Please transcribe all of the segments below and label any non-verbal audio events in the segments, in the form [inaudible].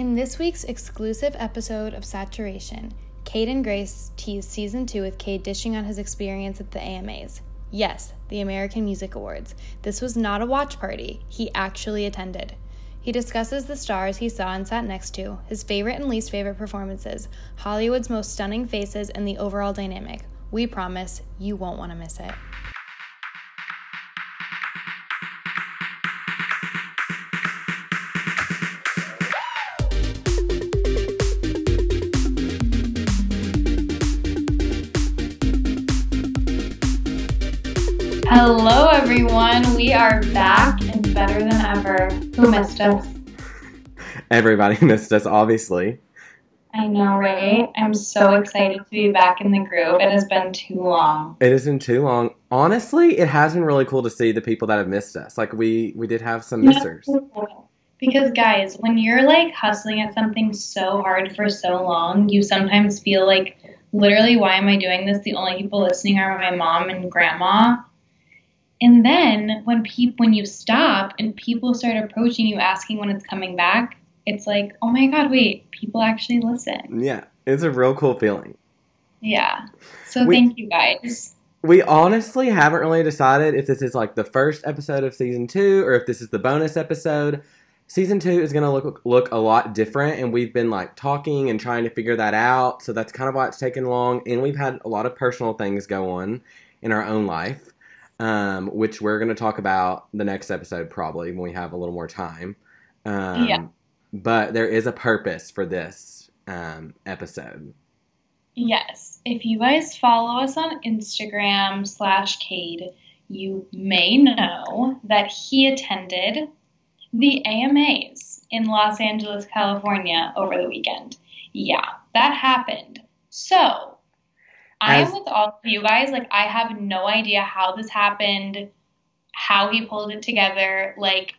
In this week's exclusive episode of Saturation, Cade and Grace tease season two with Cade dishing on his experience at the AMAs. Yes, the American Music Awards. This was not a watch party, he actually attended. He discusses the stars he saw and sat next to, his favorite and least favorite performances, Hollywood's most stunning faces, and the overall dynamic. We promise you won't want to miss it. We are back and better than ever. Who oh missed us? Everybody [laughs] missed us, obviously. I know, right? I'm so excited to be back in the group. It has been too long. It isn't too long. Honestly, it has been really cool to see the people that have missed us. Like we we did have some missers. Because guys, when you're like hustling at something so hard for so long, you sometimes feel like literally why am I doing this? The only people listening are my mom and grandma. And then when people when you stop and people start approaching you asking when it's coming back, it's like, oh my god, wait, people actually listen. Yeah, it's a real cool feeling. Yeah. So We- thank you guys. We honestly haven't really decided if this is like the first episode of season two or if this is the bonus episode. Season two is gonna look look a lot different, and we've been like talking and trying to figure that out. So that's kind of why it's taken long, and we've had a lot of personal things go on in our own life, um, which we're gonna talk about the next episode probably when we have a little more time. Um, Yeah. But there is a purpose for this um, episode. Yes. If you guys follow us on Instagram slash Cade, you may know that he attended the AMAs in Los Angeles, California over the weekend. Yeah, that happened. So I am with all of you guys. Like, I have no idea how this happened, how he pulled it together. Like,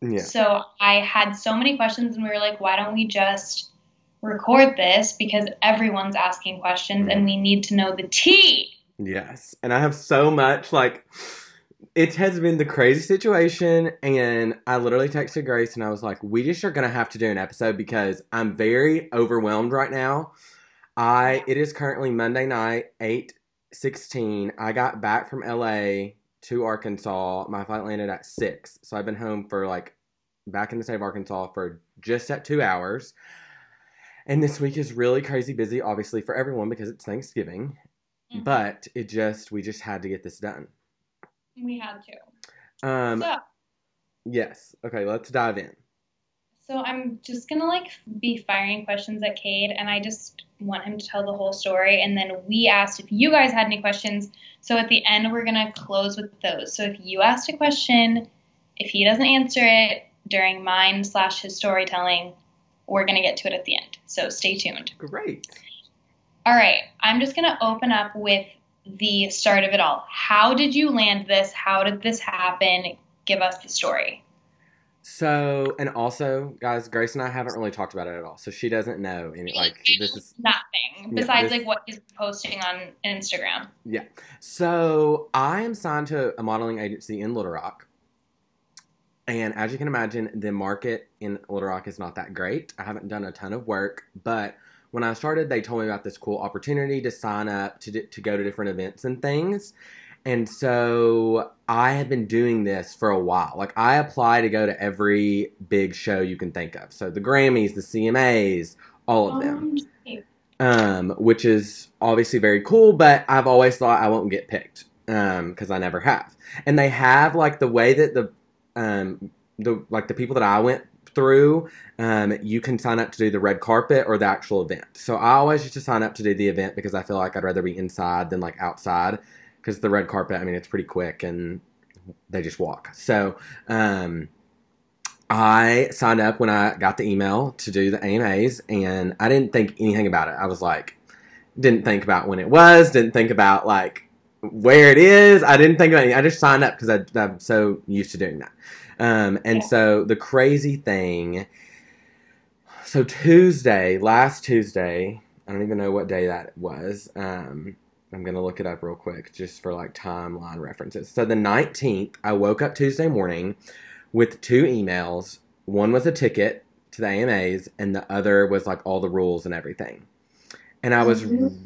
Yeah. so I had so many questions, and we were like, why don't we just record this? Because everyone's asking questions, and we need to know the tea. Yes. And I have so much like it has been the crazy situation and I literally texted Grace and I was like, we just are gonna have to do an episode because I'm very overwhelmed right now. I it is currently Monday night, eight sixteen. I got back from LA to Arkansas. My flight landed at six. So I've been home for like back in the state of Arkansas for just at two hours. And this week is really crazy busy, obviously, for everyone because it's Thanksgiving but it just we just had to get this done we had to. um So, yes okay let's dive in so I'm just gonna like be firing questions at Cade, and I just want him to tell the whole story. And then we asked if you guys had any questions. So at the end, we're gonna close with those. So if you asked a question, if he doesn't answer it during mine slash his storytelling, we're gonna get to it at the end. So stay tuned. great All right, I'm just gonna open up with the start of it all. How did you land this? How did this happen? Give us the story. So and also guys grace and i haven't really talked about it at all so she doesn't know any like this is Nothing Yeah, besides this- like what he's posting on Instagram. yeah so i am signed to a modeling agency in little rock and as you can imagine the market in little rock is not that great i haven't done a ton of work but when i started they told me about this cool opportunity to sign up to, d- to go to different events and things and so i had been doing this for a while. Like i apply to go to every big show you can think of. So the grammys the cmas all of them. Um, which is obviously very cool, but I've always thought I won't get picked Um, because I never have. And they have like the way that the um, the like the people that I went through, um, you can sign up to do the red carpet or the actual event. So I always used to sign up to do the event because I feel like I'd rather be inside than like outside because the red carpet, I mean, it's pretty quick and they just walk. So um, I signed up when I got the email to do the AMAs, and I didn't think anything about it. I was like, didn't think about when it was, didn't think about like where it is. I didn't think about anything. I just signed up because I'm so used to doing that. Um, and Yeah. so the crazy thing, so Tuesday, last Tuesday, I don't even know what day that was. Um, I'm gonna look it up real quick just for like timeline references. So the 19th, I woke up Tuesday morning with two emails. One was a ticket to the AMAs, and the other was like all the rules and everything. And I was, Mhm.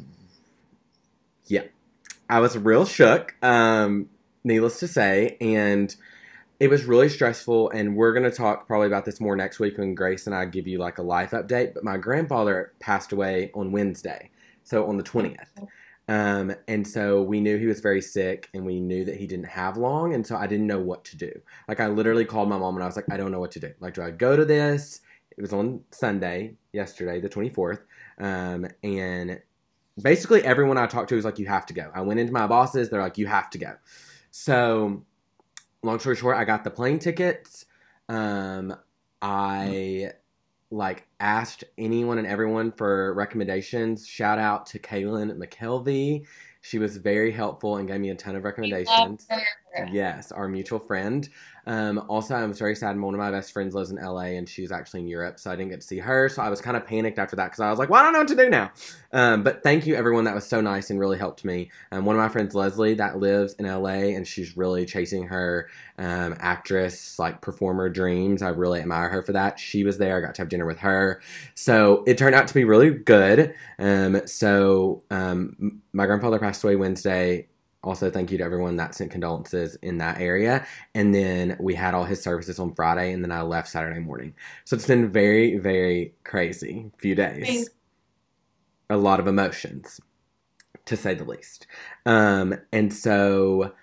yeah, I was real shook. Um, needless to say, and it was really stressful. And we're gonna talk probably about this more next week when Grace and I give you like a life update. But my grandfather passed away on Wednesday, so on the twentieth. Um, and so we knew he was very sick and we knew that he didn't have long. And so I didn't know what to do. Like, I literally called my mom and I was like, I don't know what to do. Like, do I go to this? It was on Sunday, yesterday, the 24th. Um, and basically everyone I talked to was like, you have to go. I went into my bosses. They're like, you have to go. So, long story short, I got the plane tickets. Um, I like asked anyone and everyone for recommendations. Shout out to Kaylin McKelvey. She was very helpful and gave me a ton of recommendations. Yes, our mutual friend. Um, also, I was very sad. One of my best friends lives in LA and she's actually in Europe, so I didn't get to see her. So I was kind of panicked after that because I was like, well, I don't know what to do now. Um, but thank you, everyone. That was so nice and really helped me. Um, one of my friends, Leslie, that lives in LA and she's really chasing her um, actress, like performer dreams. I really admire her for that. She was there. I got to have dinner with her. So it turned out to be really good. Um, so um, my grandfather passed away Wednesday also thank you to everyone that sent condolences in that area. And then we had all his services on friday and then i left saturday morning. So it's been very very crazy few days. Thanks. a lot of emotions to say the least. Um and so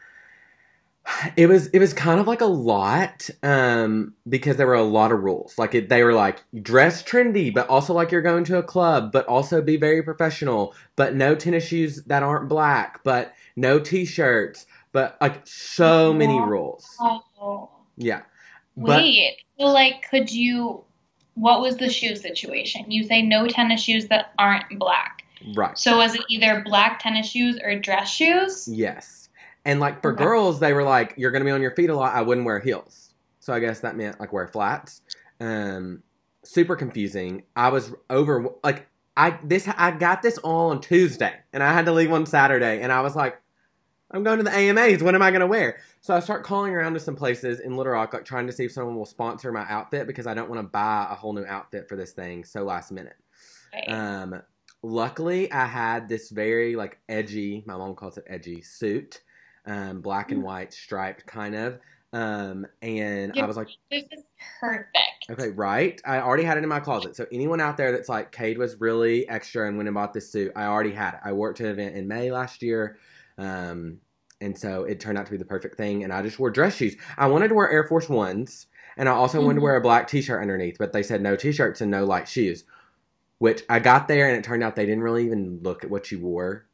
it was it was kind of like a lot um because there were a lot of rules like it, they were like dress trendy but also like you're going to a club but also be very professional but no tennis shoes that aren't black but no t-shirts but like so many Wow. rules Oh. yeah but Wait, so like, could you? What was the shoe situation? You say no tennis shoes that aren't black. right So was it either black tennis shoes or dress shoes? yes and like for Okay. girls they were like you're gonna be on your feet a lot. I wouldn't wear heels. So i guess that meant like wear flats. Um super confusing. I was over like i this i got this all on tuesday and i had to leave on saturday and i was like i'm going to the amas what am i going to wear? So i start calling around to some places in little rock like trying to see if someone will sponsor my outfit because i don't want to buy a whole new outfit for this thing so last minute. Right. um, luckily, I had this very like edgy. My mom calls it edgy suit, um, black and Mm. white striped kind of. Um, and I was like, this is perfect. okay, right. I already had it in my closet. So anyone out there that's like, Cade was really extra and went and bought this suit, I already had it. I worked an event in May last year. Um, and so it turned out to be the perfect thing. And I just wore dress shoes. I wanted to wear Air Force Ones. And I also wanted to Mhm. wear a black t shirt underneath, but they said no t shirts and no light shoes. Which I got there and it turned out they didn't really even look at what you wore.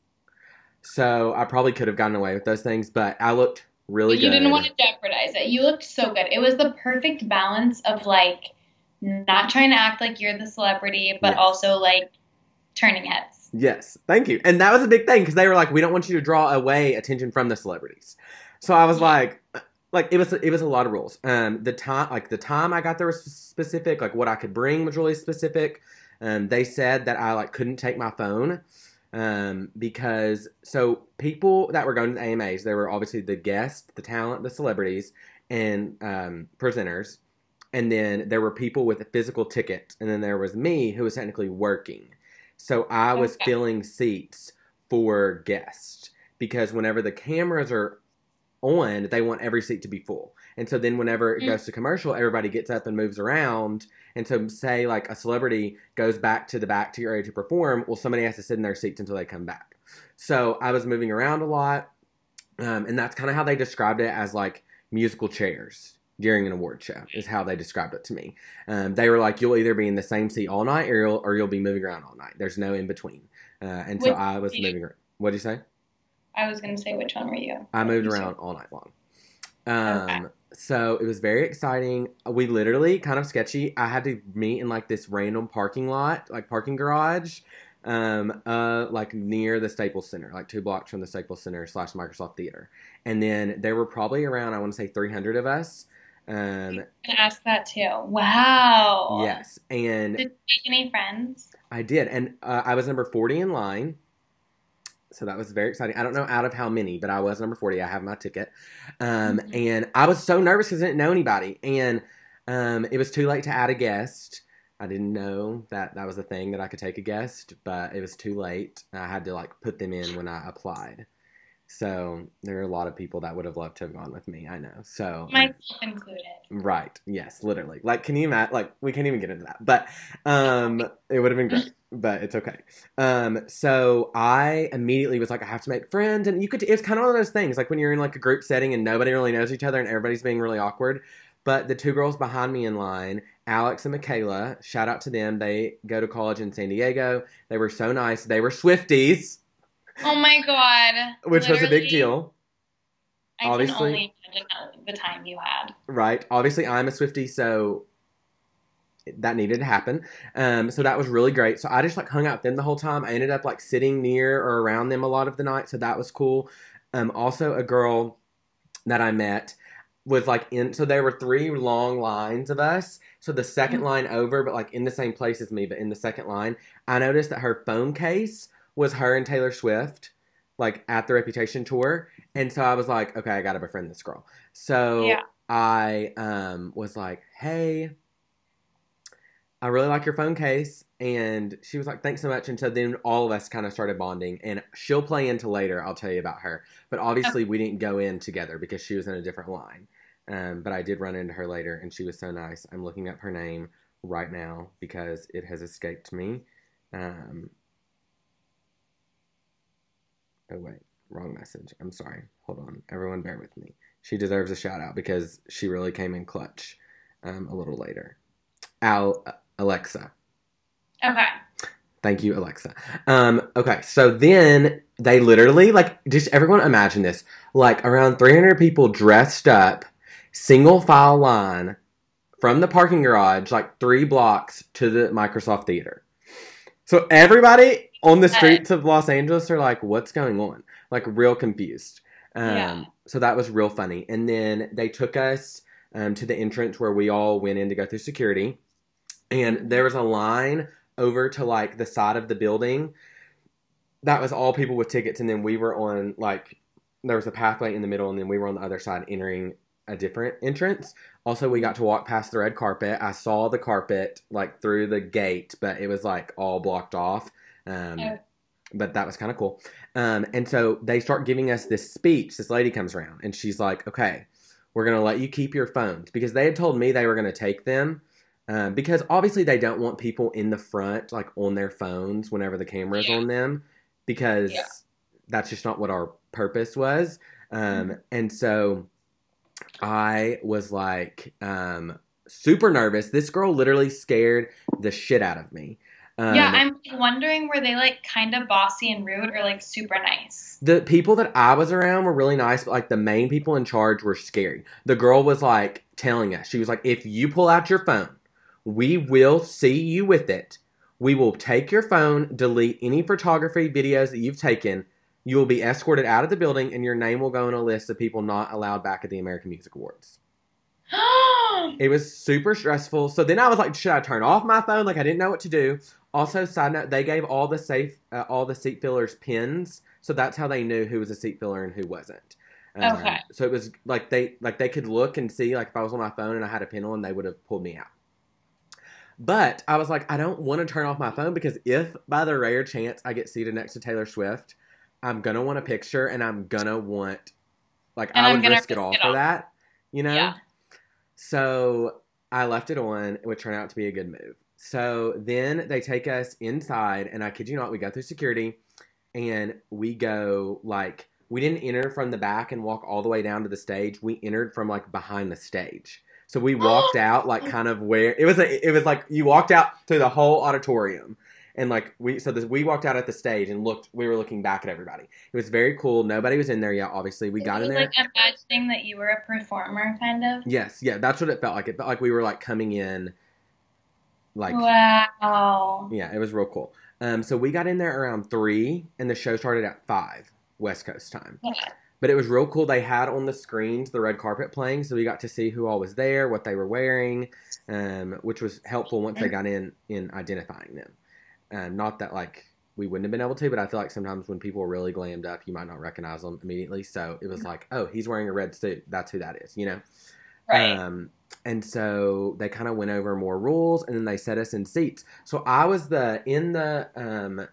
So I probably could have gotten away with those things, but I looked really you good. didn't want to jeopardize it. You looked so good. It was the perfect balance of like not trying to act like you're the celebrity, but Yes. also like turning heads. Yes, thank you. And that was a big thing because they were like, we don't want you to draw away attention from the celebrities. So I was like, like it was it was a lot of rules. Um, the time like the time I got there was specific. Like what I could bring was really specific. Um, they said that I like couldn't take my phone. Um, because so people that were going to the AMAs, there were obviously the guests, the talent, the celebrities, and um, presenters, and then there were people with a physical ticket, and then there was me who was technically working. So I was Okay. filling seats for guests because whenever the cameras are on, they want every seat to be full. And so then whenever it Mm. goes to commercial, everybody gets up and moves around. And so say like a celebrity goes back to the back to your area to perform, well somebody has to sit in their seats until they come back. So I was moving around a lot. Um, and that's kind of how they described it as like musical chairs during an award show is how they described it to me. Um, they were like, you'll either be in the same seat all night or you'll, or you'll be moving around all night. There's no in between. Uh, and so I was moving around. What did you say? I was gonna say which one were you? I moved around all night long. Um, Okay. So it was very exciting. We literally kind of sketchy. I had to meet in like this random parking lot, like parking garage, um, uh, like near the Staples Center, like two blocks from the Staples Center slash Microsoft Theater. And then there were probably around, I want to say 300 of us. Um, I'm ask that too. Wow. yes. And Did you make any friends? I did, and uh, I was number forty in line, so that was very exciting. I don't know out of how many, but I was number forty. I have my ticket, um, Mhm. and I was so nervous because I didn't know anybody, and um, it was too late to add a guest. I didn't know that that was a thing that I could take a guest, but it was too late. I had to like put them in when I applied. So there are a lot of people that would have loved to have gone with me. I know. So myself included. Right. Yes. Literally. Like, can you imagine? Like, we can't even get into that, but um, it would have been great. [laughs] But it's okay. Um, so I immediately was like, I have to make friends, and you could. It's kind of one of those things, like when you're in like a group setting and nobody really knows each other and everybody's being really awkward. But the two girls behind me in line, Alex and Michaela, shout out to them. They go to college in San Diego. They were so nice. They were Swifties. Oh my god! Which was a big deal. I obviously. can only imagine the time you had. right? Obviously, I'm a Swifty, so that needed to happen. Um, so that was really great. So I just like hung out with them the whole time. I ended up like sitting near or around them a lot of the night, so that was cool. Um, also, a girl that I met was like in. So there were three long lines of us. So the 2nd Mhm. line over, but like in the same place as me, but in the second line, I noticed that her phone case was her and Taylor Swift, like at the Reputation tour. And so I was like, okay, I gotta befriend this girl. So Yeah. I um, was like, hey, I really like your phone case. And she was like, thanks so much. And so then all of us kind of started bonding. And she'll play into later. I'll tell you about her. But obviously, we didn't go in together because she was in a different line. Um, but I did run into her later, and she was so nice. I'm looking up her name right now because it has escaped me. Um, oh, wait. Wrong message. I'm sorry. Hold on. Everyone, bear with me. She deserves a shout out because she really came in clutch um, a little later. Al Alexa. Okay. Thank you, Alexa. Um, okay, so then they literally like just everyone imagine this like around 300 people dressed up, single file line from the parking garage, like three blocks to the Microsoft Theater. So everybody on the streets of Los Angeles are like, "What's going on?" Like real confused. Um, Yeah. So that was real funny. And then they took us um, to the entrance where we all went in to go through security, and there was a line over to like the side of the building that was all people with tickets and then we were on like there was a pathway in the middle and then we were on the other side entering a different entrance also we got to walk past the red carpet i saw the carpet like through the gate but it was like all blocked off um, Oh. but that was kind of cool um, and so they start giving us this speech this lady comes around and she's like okay we're going to let you keep your phones because they had told me they were going to take them um, because obviously they don't want people in the front like on their phones whenever the camera's Yeah. on them because Yeah. that's just not what our purpose was um, Mhm. and so i was like um, super nervous this girl literally scared the shit out of me um, yeah, I'm wondering were they like kind of bossy and rude or like super nice? the people that I was around were really nice, but like the main people in charge were scary. The girl was like telling us, she was like, if you pull out your phone, we will see you with it. We will take your phone, delete any photography videos that you've taken. You will be escorted out of the building, and your name will go on a list of people not allowed back at the American Music Awards. [gasps] It was super stressful. So then I was like, should I turn off my phone? Like I didn't know what to do. Also, side note, they gave all the safe, uh, all the seat fillers pins, so that's how they knew who was a seat filler and who wasn't. Um, Okay. So it was like they like they could look and see like if I was on my phone and I had a pin on, they would have pulled me out. But I was like, I don't want to turn off my phone because if by the rare chance I get seated next to Taylor Swift, I'm gonna want a picture and I'm gonna want like And I would risk it all it for all. that, you know. Yeah. So I left it on, which turned out to be a good move. So then they take us inside, and I kid you not, we go through security and we go like, we didn't enter from the back and walk all the way down to the stage. We entered from like behind the stage. So we walked out like [gasps] kind of where it was. A, it was like you walked out through the whole auditorium, and like we so this, we walked out at the stage and looked. We were looking back at everybody. It was very cool. Nobody was in there yet. Obviously, we got it in was there. like imagining that you were a performer, kind of. Yes, yeah, that's what it felt like. It felt like we were like coming in, like wow. yeah, it was real cool. Um, so we got in there around three, and the show started at five West Coast time. Yeah. But it was real cool. They had on the screens the red carpet playing, so we got to see who all was there, what they were wearing, um, which was helpful once they got in in identifying them. Um, not that like we wouldn't have been able to, but I feel like sometimes when people are really glammed up, you might not recognize them immediately. So it was like, oh, he's wearing a red suit. That's who that is, you know. Right. Um, and so they kind of went over more rules, and then they set us in seats. So I was the in the um,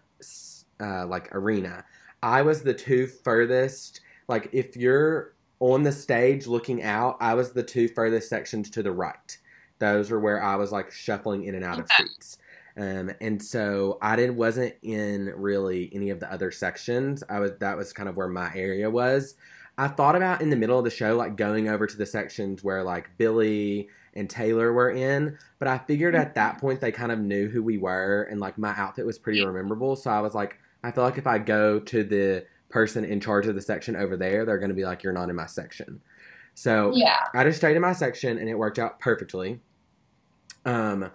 uh, like arena. I was the two furthest. Like if you're on the stage looking out, I was the two furthest sections to the right. Those were where I was like shuffling in and out of seats. Um, and so I didn't wasn't in really any of the other sections. I was that was kind of where my area was. I thought about in the middle of the show like going over to the sections where like Billie and Taylor were in, but I figured at that point they kind of knew who we were and like my outfit was pretty memorable. So I was like, I feel like if I go to the person in charge of the section over there, they're going to be like, "You're not in my section." So Yeah. I just stayed in my section and it worked out perfectly. Um,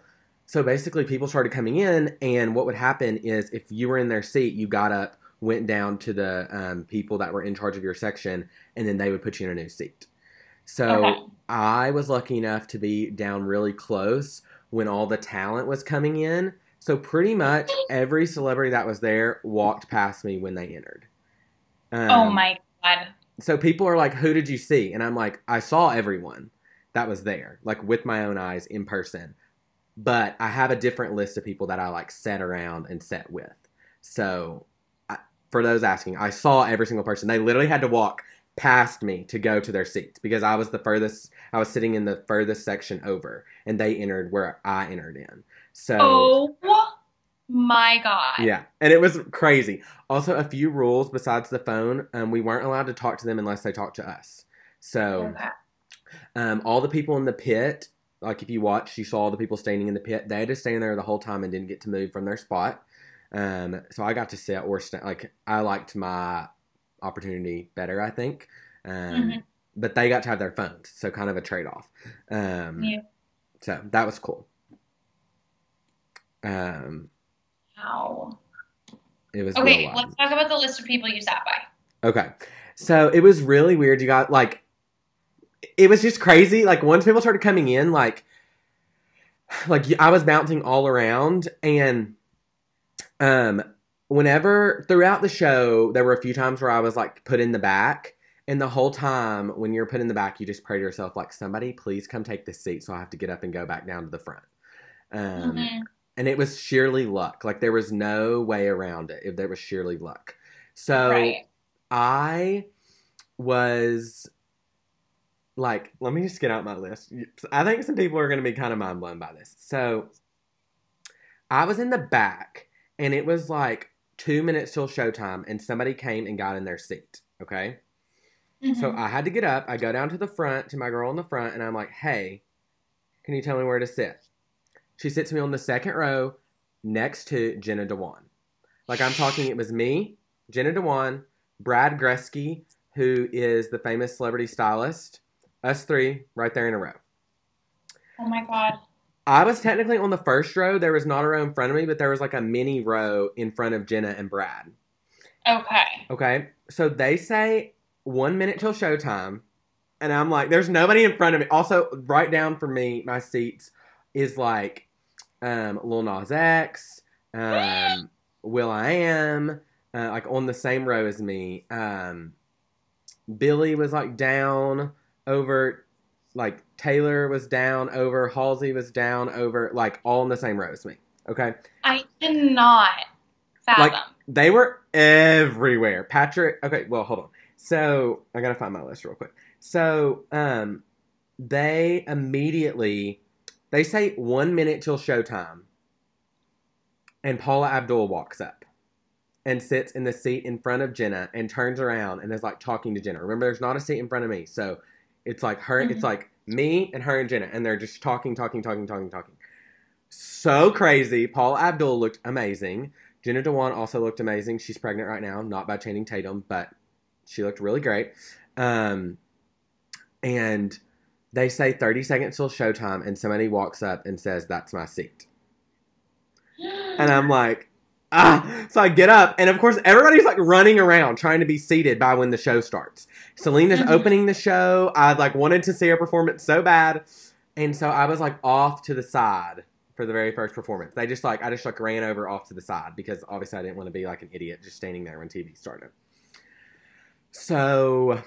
so basically, people started coming in, and what would happen is if you were in their seat, you got up, went down to the um, people that were in charge of your section, and then they would put you in a new seat. So Okay. I was lucky enough to be down really close when all the talent was coming in. So pretty much every celebrity that was there walked past me when they entered. Um, oh my god. so people are like, "Who did you see?" And I'm like, "I saw everyone that was there, like with my own eyes in person." But I have a different list of people that I like sat around and sat with. So, for those asking, I saw every single person. They literally had to walk past me to go to their seats because I was the furthest. I was sitting in the furthest section over, and they entered where I entered in. So, Oh my god. yeah, and it was crazy. Also, a few rules besides the phone. Um, we weren't allowed to talk to them unless they talked to us. So, um, all the people in the pit, like if you watched, you saw all the people standing in the pit. They had to stand there the whole time and didn't get to move from their spot. Um, so I got to sit or stand. Like I liked my opportunity better, I think. Um, Mhm. But they got to have their phones, so kind of a trade off. Um, Yeah. So that was cool. Um, Wow. it was Okay, let's talk about the list of people you sat by. Okay. So it was really weird. You got like it was just crazy. Like once people started coming in, like like I was bouncing all around and um whenever throughout the show there were a few times where I was like put in the back and the whole time when you're put in the back you just pray to yourself like somebody please come take this seat so I have to get up and go back down to the front. Um Mhm. and it was sheerly luck. Like there was no way around it. If there was sheerly luck. So Right. I was like, let me just get out my list. I think some people are going to be kind of mind blown by this. So I was in the back, and it was like two minutes till showtime, and somebody came and got in their seat. Okay. So Mhm. I had to get up. I go down to the front to my girl in the front, and I'm like, hey, can you tell me where to sit? She sits me on the second row next to Jenna Dewan. Like I'm talking, it was me, Jenna Dewan, Brad Goreski, who is the famous celebrity stylist, us three right there in a row. oh my god. I was technically on the first row. There was not a row in front of me, but there was like a mini row in front of Jenna and Brad. Okay. Okay. So they say one minute till showtime. And I'm like, there's nobody in front of me. Also, right down for me, my seats is like um Lil Nas X, um, [gasps] will.i.am, uh, like on the same row as me. Um Billie was like down over like Taylor was down over, Halsey was down over, like all in the same row as me. Okay. I did not fathom. Like- They were everywhere. Patrick. Okay, well, hold on. So I gotta find my list real quick. So um, they immediately they say one minute till showtime, and Paula Abdul walks up and sits in the seat in front of Jenna and turns around and is like talking to Jenna. Remember, there's not a seat in front of me, so it's like her. It's Mhm. like me and her and Jenna, and they're just talking, talking, talking, talking, talking. So crazy. Paula Abdul looked amazing. Jenna Dewan also looked amazing. She's pregnant right now, not by Channing Tatum, but she looked really great. Um, and they say 30 seconds till showtime, and somebody walks up and says, That's my seat. And I'm like, Ah! So I get up, and of course, everybody's like running around trying to be seated by when the show starts. Selena's Mhm. opening the show. I like wanted to see her performance so bad. And so I was like off to the side for the very first performance. They just like I just like ran over off to the side because obviously I didn't want to be like an idiot just standing there when TV started. So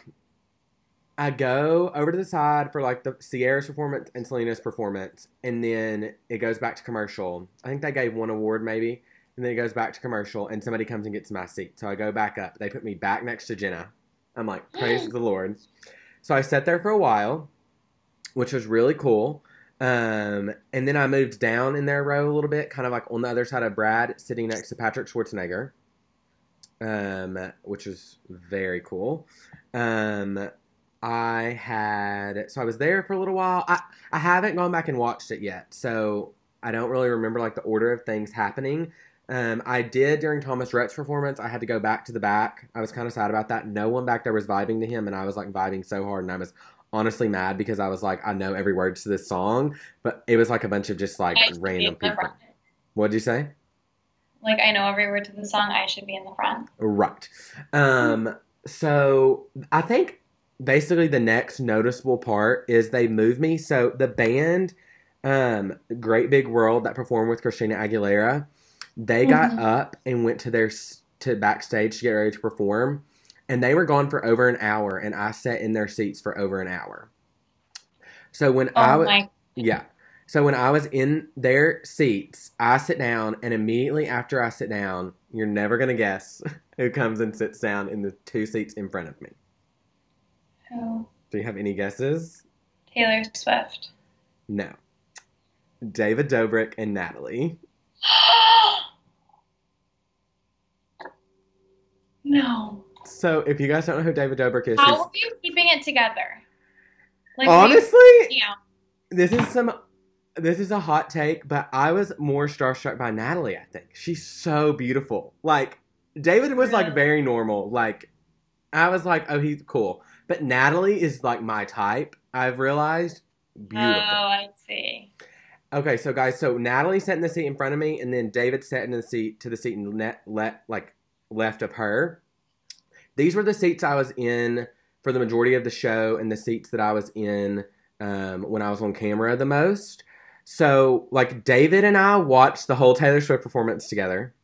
I go over to the side for like the Ciara's performance and Selena's performance, and then it goes back to commercial. I think they gave one award maybe, and then it goes back to commercial, and somebody comes and gets my seat. So I go back up. They put me back next to Jenna. I'm like, praise the Lord. So I sat there for a while, which was really cool. Um, and then I moved down in their row a little bit, kind of like on the other side of Brad, sitting next to Patrick Schwarzenegger, um, which was very cool. Um, I had so I was there for a little while. I I haven't gone back and watched it yet, so I don't really remember like the order of things happening. Um, I did during Thomas Rhett's performance. I had to go back to the back. I was kind of sad about that. No one back there was vibing to him, and I was like vibing so hard, and I was honestly mad because I was like, I know every word to this song, but it was like a bunch of just like random people. front. What'd you say? Like I know every word to the song. I should be in the front. Right. Um, so I think basically the next noticeable part is they move me. So the band, um, Great Big World that performed with Christina Aguilera, they got Mhm. up and went to their to backstage to get ready to perform, and they were gone for over an hour, and I sat in their seats for over an hour. So when I Oh was my! yeah. So when I was in their seats, I sit down, and immediately after I sit down, you're never gonna guess [laughs] who comes and sits down in the two seats in front of me. Who? Do you have any guesses? Taylor Swift. No. David Dobrik and Natalie. [gasps] [gasps] [gasps] no. So if you guys don't know who David Dobrik is, How are you keeping it together? Like honestly, yeah. this is some this is a hot take, but I was more starstruck by Natalie, I think. She's so beautiful. Like David was like very normal. Like I was like, oh, he's cool. But Natalie is like my type, I've realized. Beautiful. Oh, I see. Okay, so guys, so Natalie sat in the seat in front of me, and then David sat in the seat to the seat and net, let like left of her. These were the seats I was in for the majority of the show, and the seats that I was in um, when I was on camera the most. So, like, David and I watched the whole Taylor Swift performance together.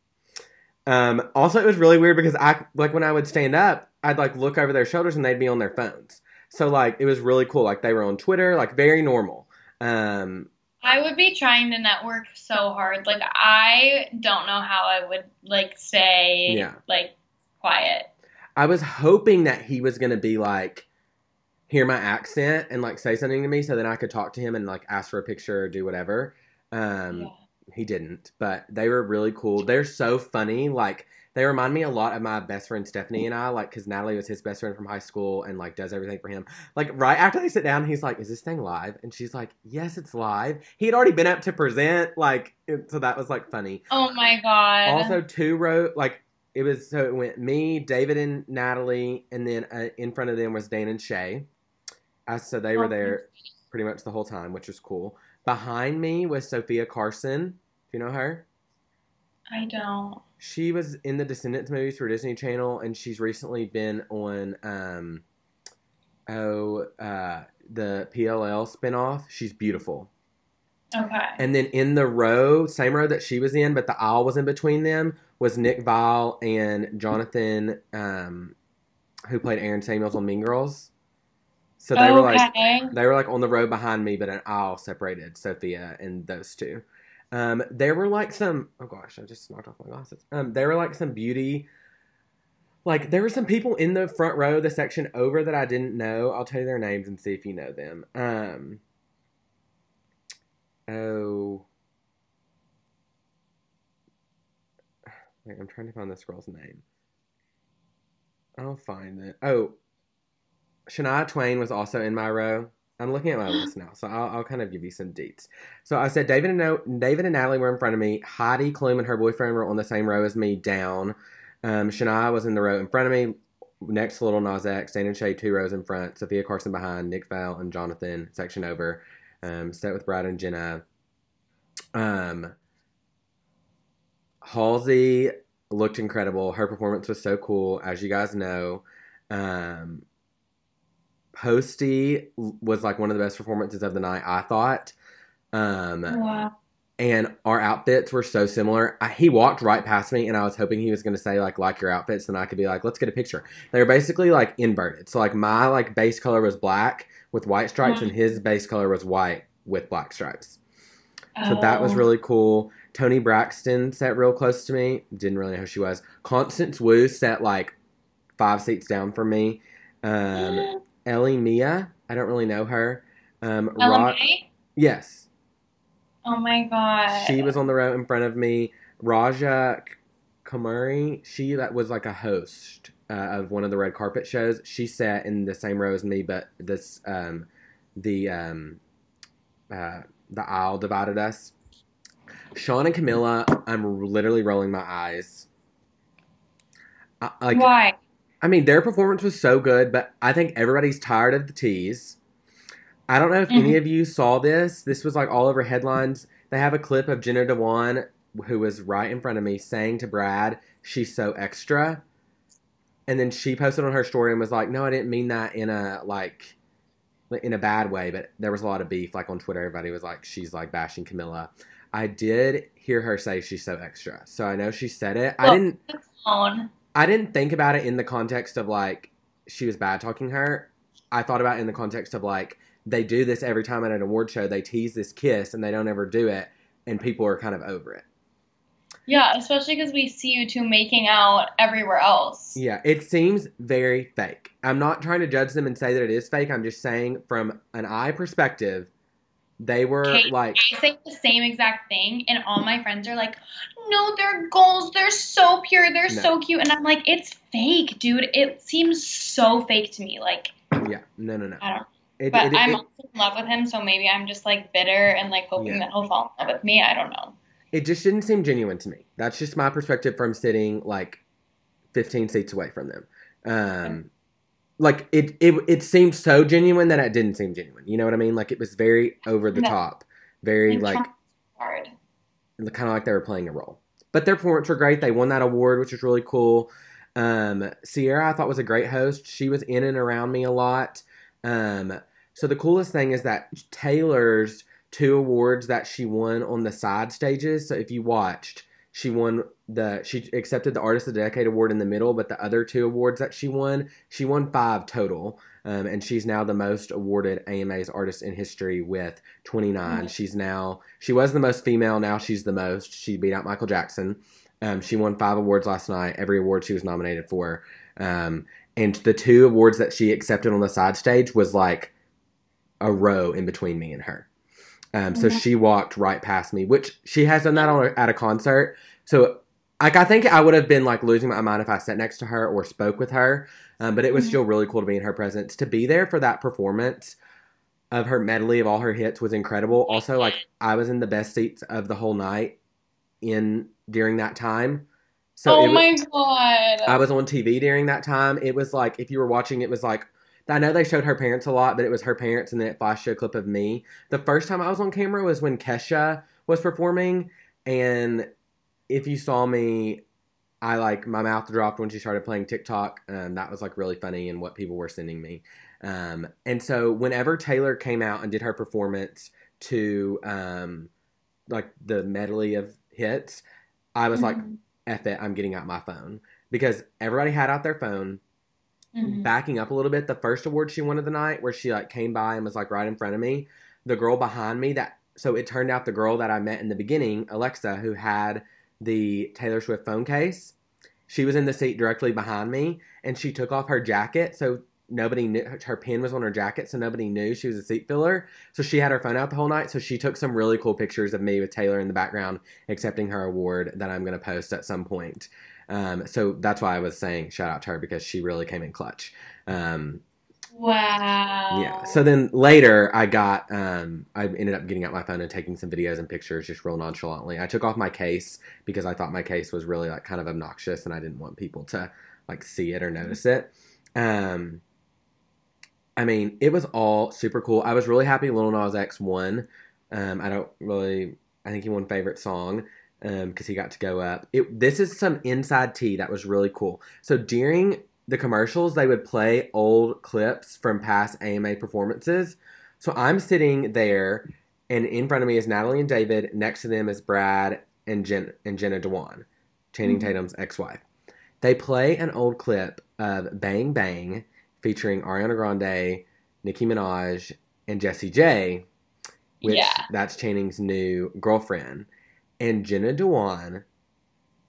Um, also, it was really weird because I like when I would stand up, I'd like look over their shoulders and they'd be on their phones. So, like, it was really cool. Like, they were on Twitter, like very normal. Um, I would be trying to network so hard. Like I don't know how I would like say Yeah. like quiet. I was hoping that he was gonna be like hear my accent and like say something to me so then I could talk to him and like ask for a picture or do whatever. Um Yeah. he didn't, but they were really cool. They're so funny. Like they remind me a lot of my best friend Stephanie and I, like because Natalie was his best friend from high school and like does everything for him. Like right after they sit down, he's like, "Is this thing live?" And she's like, "Yes, it's live." He had already been up to present, like it, so that was like funny. Oh my god. Also, two row like it was so it went me, David, and Natalie, and then uh, in front of them was Dan and Shay. Uh, so they were Oh, there pretty much the whole time, which was cool. Behind me was Sofia Carson. Do you know her? I don't. She was in the Descendants movies for Disney Channel, and she's recently been on um oh uh the PLL spinoff. She's beautiful. Okay. And then in the row, same row that she was in, but the aisle was in between them, was Nick Viall and Jonathan, um, who played Aaron Samuels on Mean Girls. So they were like they were like on the row behind me, but an aisle separated Sofia and those two. Um, there were like some oh gosh, I just knocked off my glasses. Um, there were like some beauty like there were some people in the front row, the section over that I didn't know. I'll tell you their names and see if you know them. Um Oh. Wait, I'm trying to find this girl's name. I'll find it. Oh, Shania Twain was also in my row. I'm looking at my list now, so I'll, I'll kind of give you some deets. So I said David and David and Natalie were in front of me. Heidi Klum and her boyfriend were on the same row as me, down. Um, Shania was in the row in front of me. Next to Little Nas X, Dan and two rows in front. Sofia Carson behind. Nick Viall and Jonathan section over. Um, set with Brad and Jenna. Um, Halsey looked incredible. Her performance was so cool, as you guys know. Um, Posty was like one of the best performances of the night, I thought. Um, Wow. and our outfits were so similar. I, he walked right past me, and I was hoping he was going to say like like your outfits, and I could be like, let's get a picture. They were basically like inverted. So like my like base color was black with white stripes, and his base color was white with black stripes. So that was Oh. really cool. Toni Braxton sat real close to me. Didn't really know who she was. Constance Wu sat like five seats down from me. Um, Ella Mai, I don't really know her. Um, yes, Oh my god. she was on the row in front of me. Raja Kumari, she that was like a host uh, of one of the red carpet shows. She sat in the same row as me, but this um, the um, uh, the aisle divided us. Shawn and Camila, I'm literally rolling my eyes. I, like Why? I mean, their performance was so good, but I think everybody's tired of the tease. I don't know if any mm-hmm. of you saw this. This was like all over headlines. They have a clip of Jenna Dewan, who was right in front of me, saying to Brad, "She's so extra," and then she posted on her story and was like, "No, I didn't mean that in a like." In a bad way, but there was a lot of beef. Like on Twitter, everybody was like, "She's like bashing Camila." I did hear her say she's so extra, so I know she said it. I didn't. I didn't think about it in the context of like she was bad talking her. I thought about it in the context of like they do this every time at an award show. They tease this kiss and they don't ever do it, and people are kind of over it. Yeah, especially because we see you two making out everywhere else. Yeah, it seems very fake. I'm not trying to judge them and say that it is fake. I'm just saying from an eye perspective, they were Okay. like, I say the same exact thing, and all my friends are like, "No, they're goals. They're so pure. They're No. so cute." And I'm like, "It's fake, dude. It seems so fake to me. Like, yeah, no, no, no. I don't. It, But it- I'm it- also in love with him, so maybe I'm just like bitter and like hoping Yeah. that he'll fall in love with me. I don't know. it just didn't seem genuine to me. That's just my perspective from sitting like 15 seats away from them. Um, like it, it, it seemed so genuine that it didn't seem genuine. You know what I mean? Like it was very over the No. top, very like hard. kind of like they were playing a role. But their performance were great. They won that award, which was really cool. Um, Ciara, I thought was a great host. She was in and around me a lot. Um, so the coolest thing is that Taylor's two awards that she won on the side stages. So if you watched, she won the she accepted the Artist of the Decade award in the middle, but the other two awards that she won, she won five total. Um, and she's now the most awarded AMA's artist in history with 29. Mhm. She's now she was the most female. Now she's the most. She beat out Michael Jackson. Um, she won five awards last night. Every award she was nominated for. Um, and the two awards that she accepted on the side stage was like a row in between me and her. Um, so Mhm. she walked right past me, which she has done that on a, at a concert. So like I think I would have been like losing my mind if I sat next to her or spoke with her. Um, but it was Mhm. still really cool to be in her presence. To be there for that performance of her medley of all her hits was incredible. Also, like I was in the best seats of the whole night in during that time. So oh it was, my god. I was on TV during that time. It was like if you were watching, it was like I know they showed her parents a lot, but it was her parents, and then it flashed a clip of me. The first time I was on camera was when Kesha was performing, and if you saw me, I like my mouth dropped when she started playing TikTok. Um, that was like really funny, and what people were sending me. Um, and so whenever Taylor came out and did her performance to um, like the medley of hits, I was like, Mhm. "F it, I'm getting out my phone." Because everybody had out their phone Mhm. backing up a little bit, the first award she won of the night, where she like came by and was like right in front of me, the girl behind me that so it turned out the girl that I met in the beginning, Alexa, who had the Taylor Swift phone case, she was in the seat directly behind me, and she took off her jacket, so nobody knew her pin was on her jacket, so nobody knew she was a seat filler. So she had her phone out the whole night. So she took some really cool pictures of me with Taylor in the background accepting her award that I'm going to post at some point. Um, so that's why I was saying shout out to her because she really came in clutch. Um, Wow. yeah. So then later, I got, um, I ended up getting out my phone and taking some videos and pictures just real nonchalantly. I took off my case because I thought my case was really like kind of obnoxious and I didn't want people to like see it or notice it. Um, I mean, it was all super cool. I was really happy Lil Nas X won. Um, I don't really, I think he won favorite song because he got to go up. It, this is some inside tea that was really cool. So during the commercials, they would play old clips from past AMA performances. So I'm sitting there And in front of me is Natalie and David. Next to them is Brad and Jen and Jenna Dewan, Channing Mhm. Tatum's ex-wife. They play an old clip of Bang Bang featuring Ariana Grande, Nicki Minaj, and Jessie J, which Yeah. that's Channing's new girlfriend. And Jenna Dewan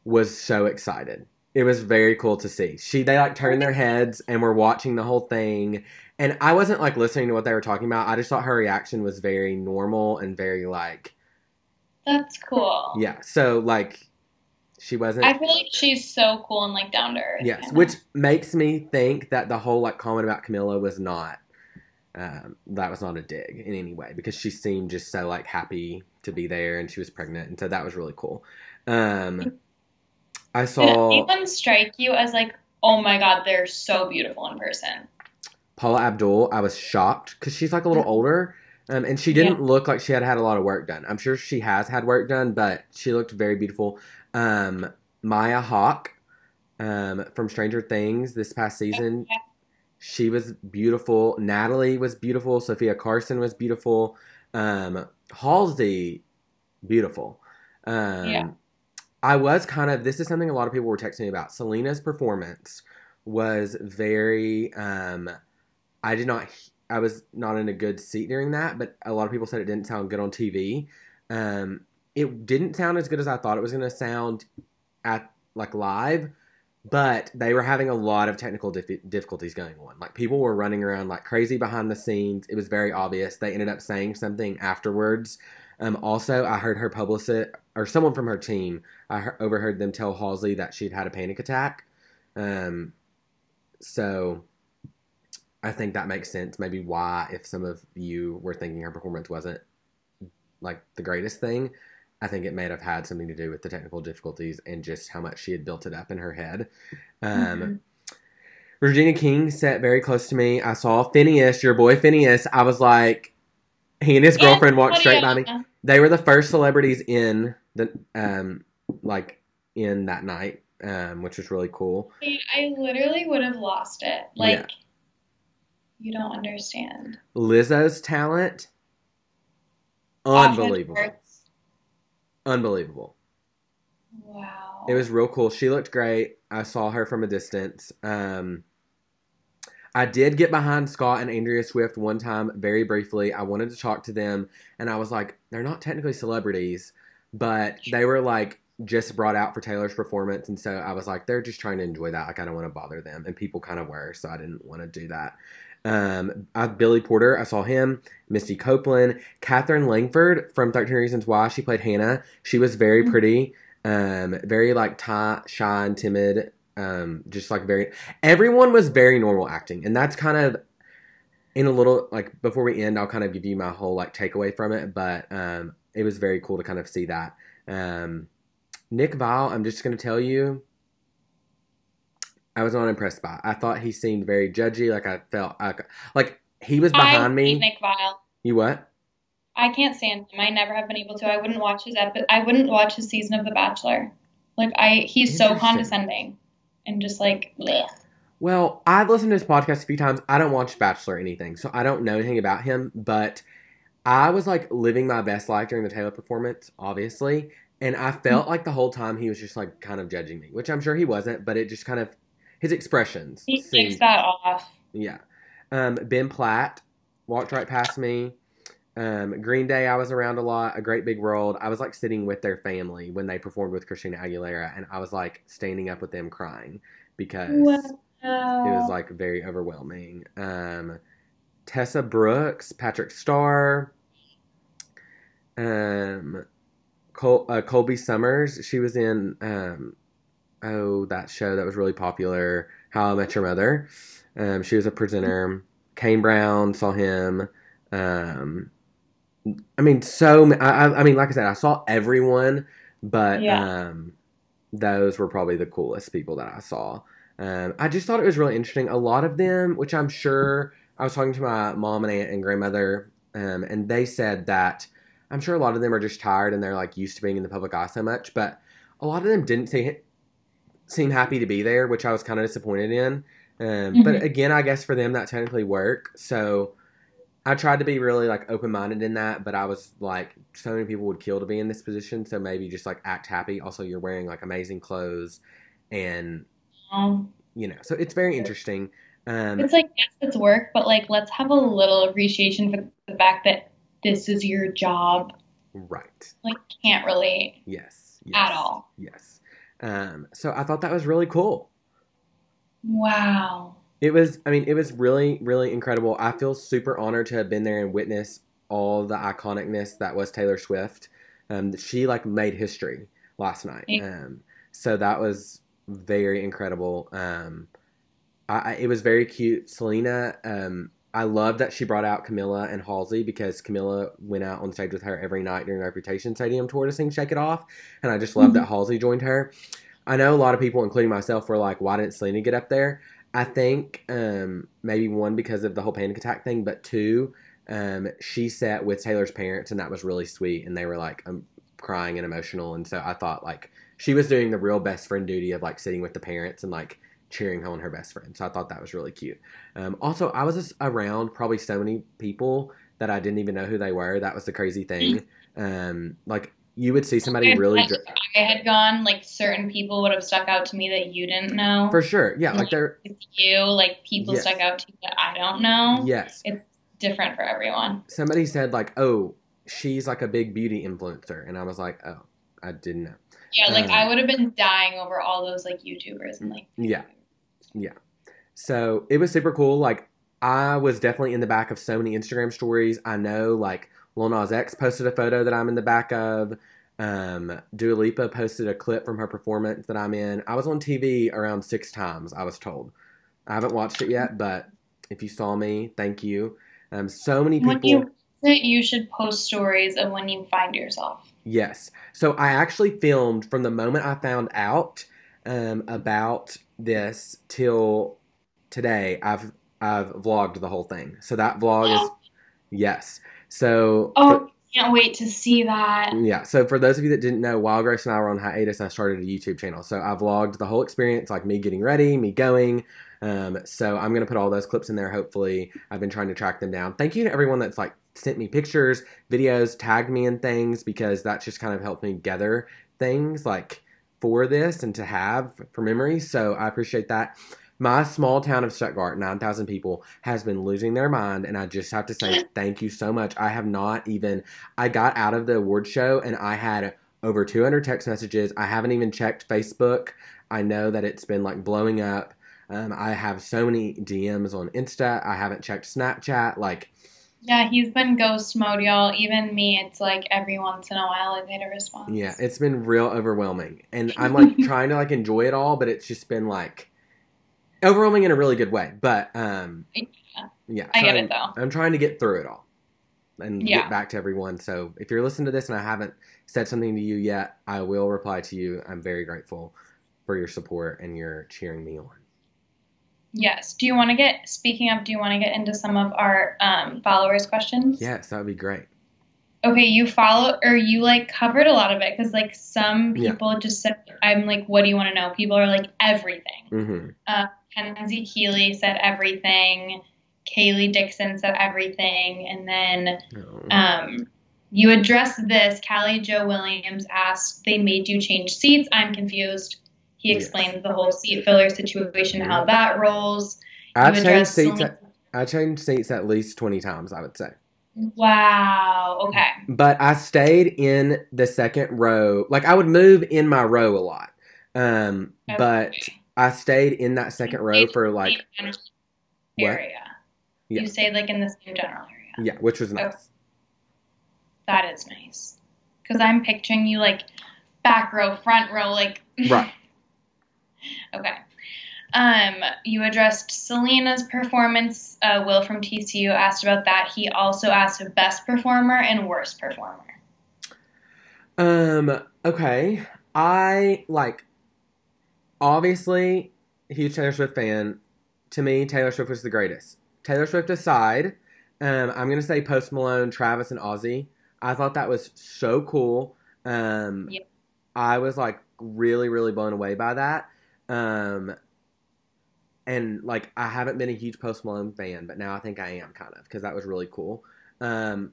was so excited. It was very cool to see. She they like turned their heads and were watching the whole thing. And I wasn't like listening to what they were talking about. I just thought her reaction was very normal and very like That's cool. yeah. So like she wasn't I feel like she's so cool and like down to earth. Yes, which makes me think that the whole like comment about Camila was not um, that was not a dig in any way because she seemed just so like happy to be there and she was pregnant and so that was really cool. Um, I Did saw anyone strike you as like, oh my god, they're so beautiful in person? Paula Abdul. I was shocked because she's like a little older. Um, and she didn't look like she had had a lot of work done. I'm sure she has had work done, but she looked very beautiful. Um, Maya Hawke um, from Stranger Things this past season, Yeah. she was beautiful. Natalie was beautiful. Sofia Carson was beautiful. Um, Halsey, beautiful. Um, Yeah. I was kind of, this is something a lot of people were texting me about. Selena's performance was very, um, I did not, I was not in a good seat during that, but a lot of people said it didn't sound good on TV. Um, it didn't sound as good as I thought it was going to sound at like live, but they were having a lot of technical dif- difficulties going on. Like people were running around like crazy behind the scenes. It was very obvious. They ended up saying something afterwards. Um, also, I heard her publicist or someone from her team. I overheard them tell Halsey that she'd had a panic attack. Um, so I think that makes sense. Maybe why, if some of you were thinking her performance wasn't like the greatest thing, I think it may have had something to do with the technical difficulties and just how much she had built it up in her head. Um, Mhm. Regina King sat very close to me. I saw Finneas, your boy Finneas. I was like, he and his girlfriend walked straight by me. They were the first celebrities in the um like in that night, um, which was really cool. I I literally would have lost it. Like, Yeah. you don't understand. Lizzo's talent, unbelievable, unbelievable. Wow. It was real cool. She looked great. I saw her from a distance. Um, I did get behind Scott and Andrea Swift one time very briefly. I wanted to talk to them, and I was like, they're not technically celebrities, but they were like just brought out for Taylor's performance, and so I was like, they're just trying to enjoy that. Like I don't want to bother them, and people kind of were, so I didn't want to do that. Um, I, Billy Porter, I saw him. Misty Copeland, Katherine Langford from Thirteen Reasons Why. She played Hannah. She was very Mhm. pretty, um, very like shy and timid. Um, just like very. Everyone was very normal acting, and that's kind of in a little like before we end. I'll kind of give you my whole like takeaway from it, but um, it was very cool to kind of see that. Um, Nick Viall, I'm just going to tell you, I was not impressed by. I thought he seemed very judgy. Like I felt I, like he was I behind me. hate Nick Viall. You what? I can't stand him. I never have been able to. I wouldn't watch his epi- I wouldn't watch his season of The Bachelor. Like I, he's so condescending and just like, bleh. Well, I've listened to his podcast a few times. I don't watch Bachelor or anything, so I don't know anything about him. But I was like living my best life during the Taylor performance, obviously, and I felt like the whole time he was just like kind of judging me, which I'm sure he wasn't, but it just kind of his expressions he seemed takes that off. Yeah. Um, ben Platt walked right past me. Um, Green Day, I was around a lot. A Great Big World. I was like sitting with their family when they performed with Christina Aguilera, and I was like standing up with them crying because Wow. it was like very overwhelming. Um, Tessa Brooks, Patrick Starr, um, Col- uh, Cobie Smulders. She was in um, oh that show that was really popular, How I Met Your Mother. Um, she was a presenter. Kane Brown saw him. Um, I mean, so I, I- mean, like I said, I saw everyone, but Yeah. um, those were probably the coolest people that I saw. Um, I just thought it was really interesting. A lot of them, which I'm sure I was talking to my mom and aunt and grandmother, um, and they said that I'm sure a lot of them are just tired and they're like used to being in the public eye so much, but a lot of them didn't see, seem happy to be there, which I was kind of disappointed in. Um, But Mhm. again, I guess for them that technically work. So I tried to be really like open minded in that, but I was like, so many people would kill to be in this position. So maybe just like act happy. Also, you're wearing like amazing clothes, and Um, you know, so it's very interesting. Um, it's like yes, it's work, but like let's have a little appreciation for the fact that this is your job. right. Like can't relate Yes. yes at all. Yes. Um, so I thought that was really cool. Wow. It was, I mean, it was really, really incredible. I feel super honored to have been there and witness all the iconicness that was Taylor Swift. Um, she like made history last night. Um, so that was very incredible. Um, I, I, it was very cute. Selena, um, I love that she brought out Camila and Halsey because Camila went out on stage with her every night during Reputation Stadium tour to sing Shake It Off. And I just love that Halsey joined her. I know a lot of people, including myself, were like, why didn't Selena get up there? I think um, maybe one because of the whole panic attack thing, but two, um, she sat with Taylor's parents, and that was really sweet. And they were like um, crying and emotional, and so I thought like she was doing the real best friend duty of like sitting with the parents and like cheering her on her best friend. So I thought that was really cute. Um, also, I was just around probably so many people that I didn't even know who they were. That was the crazy thing. Um, like you would see somebody really. If I had gone, like certain people would have stuck out to me that you didn't know. For sure, yeah, like they're With you, like people Yes. stuck out to you that I don't know. yes. It's different for everyone. somebody said like, "Oh, she's like a big beauty influencer," and I was like, "Oh, I didn't know." Yeah, like Um, I would have been dying over all those like YouTubers and like Yeah, yeah. So it was super cool. Like I was definitely in the back of so many Instagram stories. I know like Lil Nas X posted a photo that I'm in the back of. Um, Dua Lipa posted a clip from her performance that I'm in. I was on TV around six times. I was told. I haven't watched it yet, but if you saw me, thank you. Um, so many people. when you you should post stories of when you find yourself. Yes. So I actually filmed from the moment I found out um, about this till today. I've I've vlogged the whole thing. So that vlog is [gasps] yes. So Oh, can't wait to see that. yeah. So for those of you that didn't know, while Grace and I were on hiatus, I started a YouTube channel. So I vlogged the whole experience, like me getting ready, me going. Um, so I'm gonna put all those clips in there. Hopefully, I've been trying to track them down. Thank you to everyone that's like sent me pictures, videos, tagged me in things because that's just kind of helped me gather things like for this and to have for memory. So I appreciate that. My small town of Stuttgart, 9,000 people, has been losing their mind. And I just have to say [laughs] thank you so much. I have not even, I got out of the award show and I had over 200 text messages. I haven't even checked Facebook. I know that it's been like blowing up. Um, I have so many DMs on Insta. I haven't checked Snapchat. Like, Yeah, he's been ghost mode, y'all. Even me, it's like every once in a while I get a response. Yeah, it's been real overwhelming. And I'm like [laughs] trying to like enjoy it all, but it's just been like overwhelming in a really good way. But um Yeah. yeah. I get I'm, it though. I'm trying to get through it all and Yeah. get back to everyone. So if you're listening to this and I haven't said something to you yet, I will reply to you. I'm very grateful for your support and your cheering me on. Yes. Do you want to get speaking of? Do you want to get into some of our um, followers' questions? Yes, that would be great. Okay, you follow or you like covered a lot of it because like some Yeah. people just said, "I'm like, what do you want to know?" People are like everything. hmm Kenzie Keeley said everything. Kaylee Dixon said everything, and then Oh. um, you addressed this. Callie Joe Williams asked, "They made you change seats." I'm confused. He Yes. explained the whole seat filler situation, how that rolls. I've changed seats. I changed seats at least twenty times. I would say. Wow. Okay. but I stayed in the second row. Like I would move in my row a lot, um, but I stayed in that second row for like general what? Yeah. You stayed like in the same general area. Yeah, which was nice. That is nice. Because I'm picturing you like back row, front row, like. Right. [laughs] okay. Um, you addressed Selena's performance. Uh, Will from TCU asked about that. He also asked best performer and worst performer. Um. Okay. I like. Obviously, huge Taylor Swift fan. To me, Taylor Swift was the greatest. Taylor Swift aside, um, I'm gonna say Post Malone, Travis, and Ozzy. I thought that was so cool. Um, Yeah. I was like really, really blown away by that. Um, and like I haven't been a huge Post Malone fan, but now I think I am kind of because that was really cool. Um,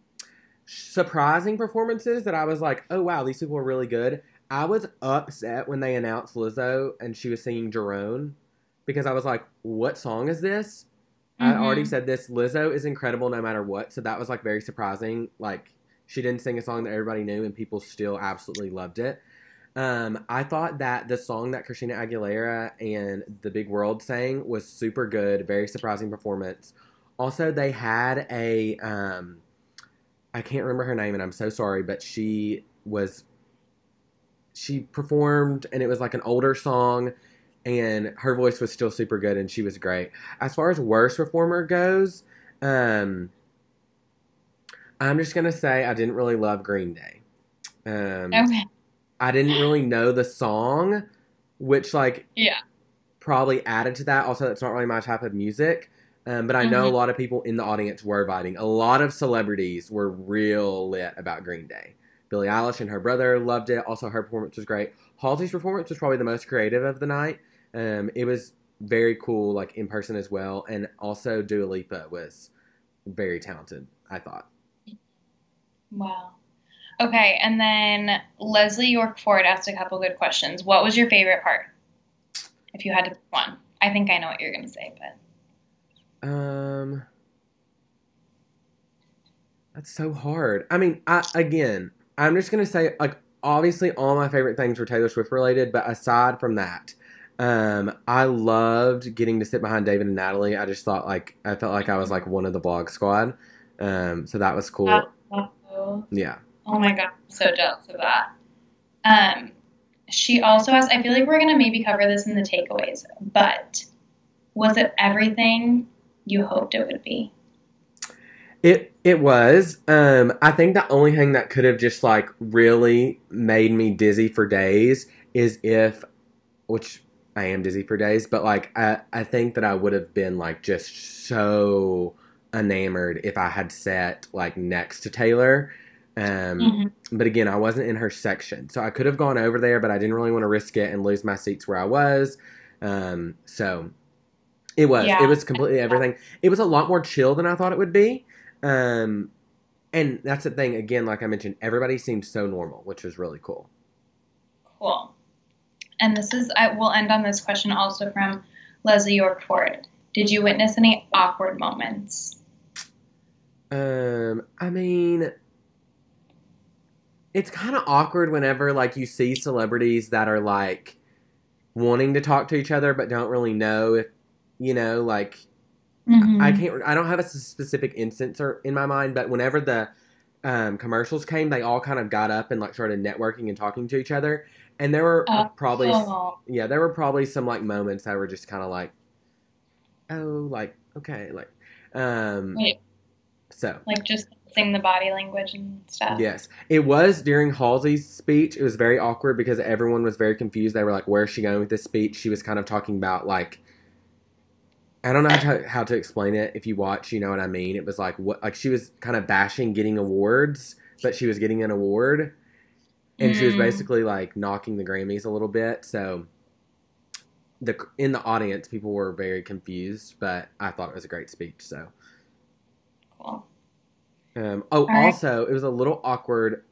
surprising performances that I was like, oh wow, these people are really good. I was upset when they announced Lizzo and she was singing Jerome because I was like, what song is this? I Mhm. already said this. Lizzo is incredible no matter what, so that was like very surprising. Like she didn't sing a song that everybody knew and people still absolutely loved it. Um, I thought that the song that Christina Aguilera and The Big World sang was super good, very surprising performance. Also, they had a um, I can't remember her name, and I'm so sorry, but she was she performed, and it was like an older song, and her voice was still super good, and she was great. As far as worst performer goes, um, I'm just gonna say I didn't really love Green Day. Um, Okay. I didn't really know the song, which like Yeah. probably added to that. Also, it's not really my type of music. Um, but I know Mhm. a lot of people in the audience were vibing. A lot of celebrities were real lit about Green Day. Billie Eilish and her brother loved it. Also, her performance was great. Halsey's performance was probably the most creative of the night. Um, it was very cool, like in person as well. And also, Dua Lipa was very talented. I thought. Wow. Okay, and then Leslie York Ford asked a couple good questions. What was your favorite part? If you had to pick one. I think I know what you're going to say, but Um, that's so hard. I mean, I again, I'm just gonna say like obviously all my favorite things were Taylor Swift related, but aside from that, um, I loved getting to sit behind David and Natalie. I just thought like I felt like I was like one of the Vlog Squad. Um, so that was cool. oh, Yeah. Oh my god, I'm so jealous of that. Um, she also asked, I feel like we're to maybe cover this in the takeaways, but was it everything you hoped it would be? It it was. Um, I think the only thing that could have just like really made me dizzy for days is if, which I am dizzy for days, but like I I think that I would have been like just so enamored if I had sat like next to Taylor. Um, Mhm. but again, I wasn't in her section, so I could have gone over there, but I didn't really want to risk it and lose my seats where I was. Um, so it was. Yeah. It was completely everything. It was a lot more chill than I thought it would be. Um, and that's the thing. Again, like I mentioned, everybody seemed so normal, which was really cool. Cool. And this is, I will end on this question also from Leslie York Ford. Did you witness any awkward moments? Um, I mean, it's kind of awkward whenever like you see celebrities that are like wanting to talk to each other but don't really know if you know like Mm-hmm. I can't. I don't have a specific instance or, in my mind, but whenever the um, commercials came, they all kind of got up and like started networking and talking to each other. And there were Oh. probably, Oh, yeah, there were probably some like moments that were just kind of like, oh, like okay, like, um, Wait. so like just sing the body language and stuff. yes, it was during Halsey's speech. It was very awkward because everyone was very confused. They were like, "Where's she going with this speech?" She was kind of talking about like I don't know how to, how to explain it. If you watch, you know what I mean. It was like what like she was kind of bashing getting awards, but she was getting an award, and she was Mm. basically like knocking the Grammys a little bit. So the in the audience, people were very confused, but I thought it was a great speech. So Cool. Um, oh, right. also it was a little awkward.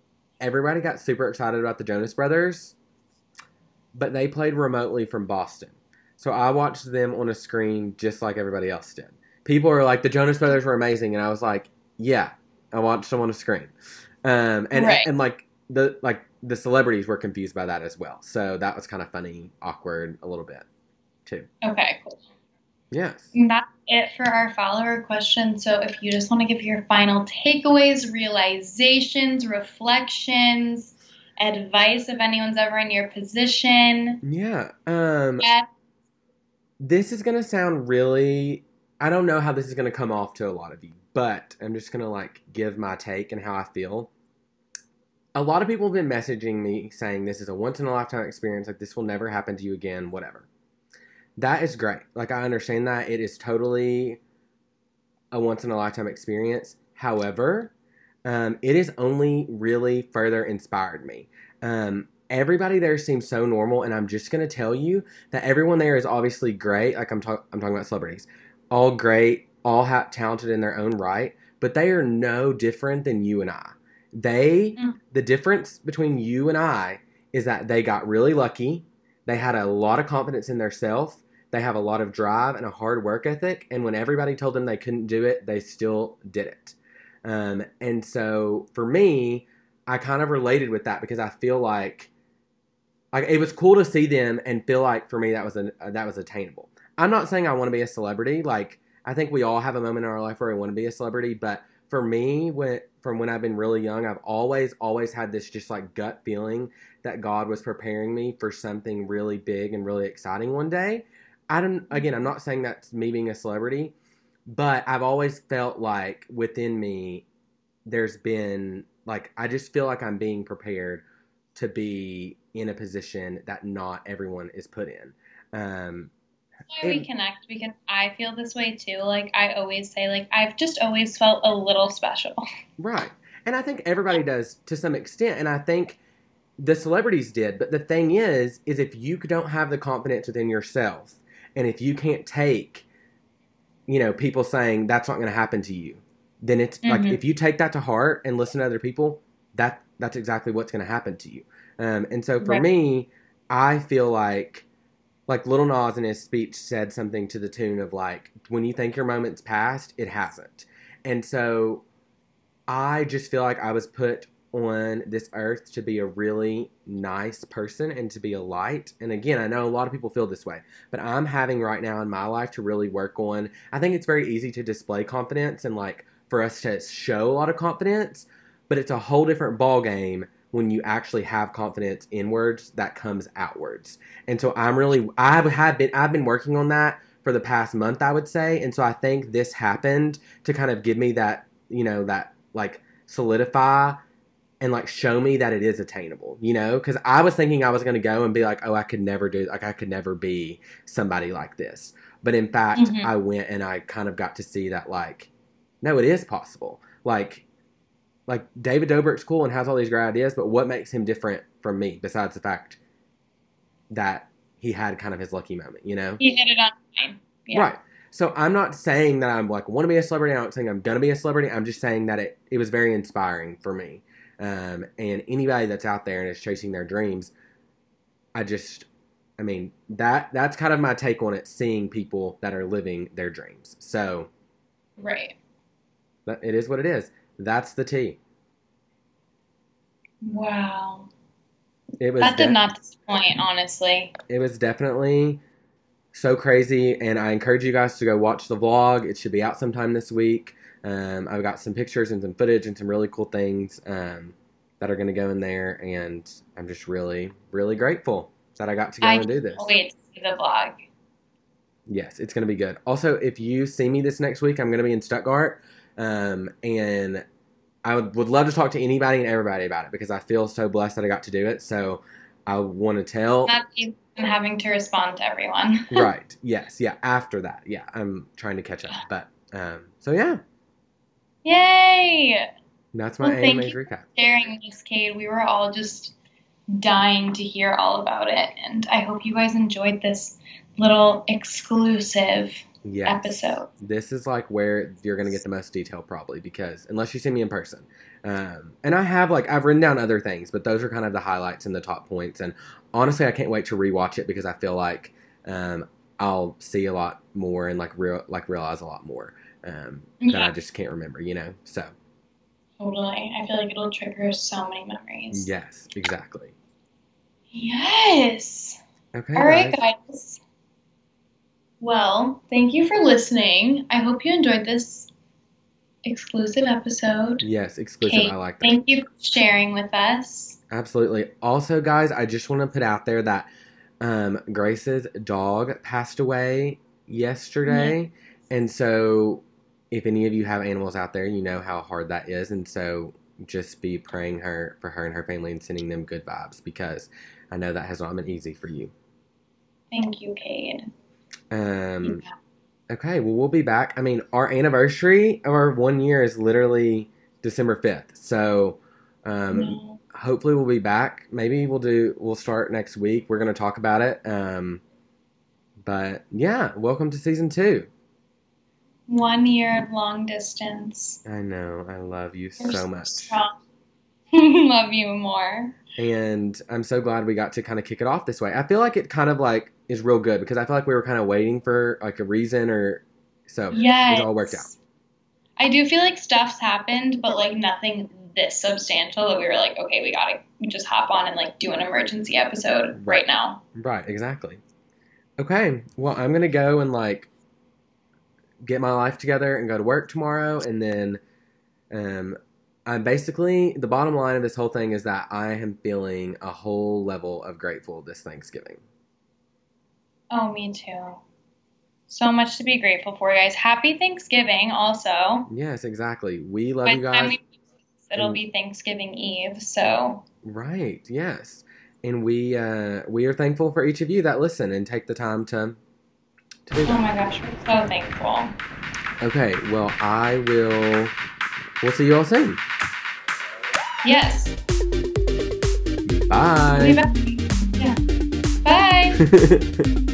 Everybody got super excited about the Jonas Brothers, but they played remotely from Boston. So I watched them on a screen just like everybody else did. People were like, "The Jonas Brothers were amazing," and I was like, "Yeah, I watched them on a screen." Um, and Right. and like the like the celebrities were confused by that as well. So that was kind of funny, awkward a little bit, too. Okay, cool. Yes. And that's it for our follower question. So if you just want to give your final takeaways, realizations, reflections, advice if anyone's ever in your position. Yeah. Um, Yeah. this is gonna sound really I don't know how this is gonna come off to a lot of you, but I'm just gonna like give my take and how I feel. A lot of people have been messaging me saying this is a once in a lifetime experience, like this will never happen to you again, whatever. That is great. Like I understand that. It is totally a once in a lifetime experience. However, um, it has only really further inspired me. Um, everybody there seems so normal. And I'm just gonna tell you that everyone there is obviously great. Like I'm talking, I'm talking about celebrities, all great, all ha- talented in their own right, but they are no different than you and I. They, Mm. the difference between you and I is that they got really lucky. They had a lot of confidence in their self. They have a lot of drive and a hard work ethic. And when everybody told them they couldn't do it, they still did it. Um, and so for me, I kind of related with that because I feel like like it was cool to see them and feel like for me that was an, uh, that was attainable. I'm not saying I want to be a celebrity. Like I think we all have a moment in our life where we want to be a celebrity, but for me, when from when I've been really young, I've always always had this just like gut feeling that God was preparing me for something really big and really exciting one day. I don't again, I'm not saying that's me being a celebrity, but I've always felt like within me there's been like I just feel like I'm being prepared to be in a position that not everyone is put in. Um, why we connect because I feel this way too. Like I always say, like I've just always felt a little special. [laughs] right. And I think everybody does to some extent. And I think the celebrities did. But the thing is, is if you don't have the confidence within yourself and if you can't take, you know, people saying that's not going to happen to you, then it's like Mhm. if you take that to heart and listen to other people, that that's exactly what's going to happen to you. Um, and so for Right. me, I feel like like Lil Nas in his speech said something to the tune of like, when you think your moment's past, it hasn't. And so I just feel like I was put on this earth to be a really nice person and to be a light. And again, I know a lot of people feel this way, but I'm having right now in my life to really work on. I think it's very easy to display confidence and like for us to show a lot of confidence, but it's a whole different ball game when you actually have confidence inwards that comes outwards. And so I'm really I have been I've been working on that for the past month, I would say. And so I think this happened to kind of give me that, you know, that like solidify and like show me that it is attainable, you know? Because I was thinking I was going to go and be like, oh, I could never do, like, I could never be somebody like this. But in fact, Mhm. I went and I kind of got to see that, like, no, it is possible. Like, like David Dobrik's cool and has all these great ideas, but what makes him different from me besides the fact that he had kind of his lucky moment, you know? He hit it on time. Yeah. Right. So I'm not saying that I'm like want to be a celebrity. I'm not saying I'm gonna be a celebrity. I'm just saying that it it was very inspiring for me. Um, and anybody that's out there and is chasing their dreams, I just, I mean that that's kind of my take on it. Seeing people that are living their dreams. So Right. that, it is what it is. That's the tea. Wow. It was That did not disappoint, honestly. it was definitely so crazy and i encourage you guys to go watch the vlog it should be out sometime this week um, i've got some pictures and some footage and some really cool things um, that are going to go in there and i'm just really really grateful that i got to go I and do this wait to see the vlog. yes it's going to be good also if you see me this next week i'm going to be in stuttgart um, and i would, would love to talk to anybody and everybody about it because i feel so blessed that i got to do it so i want to tell Not even having to respond to everyone. [laughs] right. Yes. Yeah. After that. Yeah. I'm trying to catch up. But um so yeah, Yay! that's my Well, thank AMA's you. recap. Sharing this, Cade. We were all just dying to hear all about it, and I hope you guys enjoyed this little exclusive Yes. episode. This is like where you're gonna get the most detail probably because unless you see me in person. Um and I have like I've written down other things, but those are kind of the highlights and the top points. And honestly I can't wait to rewatch it because I feel like um I'll see a lot more and like real like realize a lot more. Um that I just can't remember, you know? So totally. I feel like it'll trigger so many memories. yes, exactly. Yes. Okay. All right, guys. guys. Well, thank you for listening. I hope you enjoyed this exclusive episode. Yes, exclusive. Okay, I like that. Thank you for sharing with us. Absolutely. Also, guys, I just want to put out there that um, Grace's dog passed away yesterday. And so, if any of you have animals out there, you know how hard that is. And so, just be praying her for her and her family and sending them good vibes because I know that has not been easy for you. Thank you, Cade. Um, okay, well, we'll be back. I mean, our anniversary of our one year is literally December 5th. So, um, No. hopefully we'll be back. Maybe we'll do. We'll start next week. We're gonna talk about it. Um, but yeah, welcome to season two. One year of long distance. I know. I love you You're so much. [laughs] Love you more. and I'm so glad we got to kind of kick it off this way. I feel like it kind of like is real good because I feel like we were kind of waiting for like a reason or so Yeah, it all worked out. I do feel like stuff's happened, but like nothing this substantial that we were like, okay, we gotta just hop on and like do an emergency episode right now. Right, exactly. Okay, well, I'm gonna go and like get my life together and go to work tomorrow, and then um, I'm basically the bottom line of this whole thing is that I am feeling a whole level of grateful this Thanksgiving. Oh, me too. So much to be grateful for, guys. Happy Thanksgiving, also. Yes, exactly. We love By you guys. we it'll And- be Thanksgiving Eve, so Right. Yes. And we uh, we are thankful for each of you that listen and take the time to to do oh my gosh, we're so thankful. Okay. Well, I will. We'll see you all soon. Yes. Bye. We'll be back. Yeah. Bye. [laughs]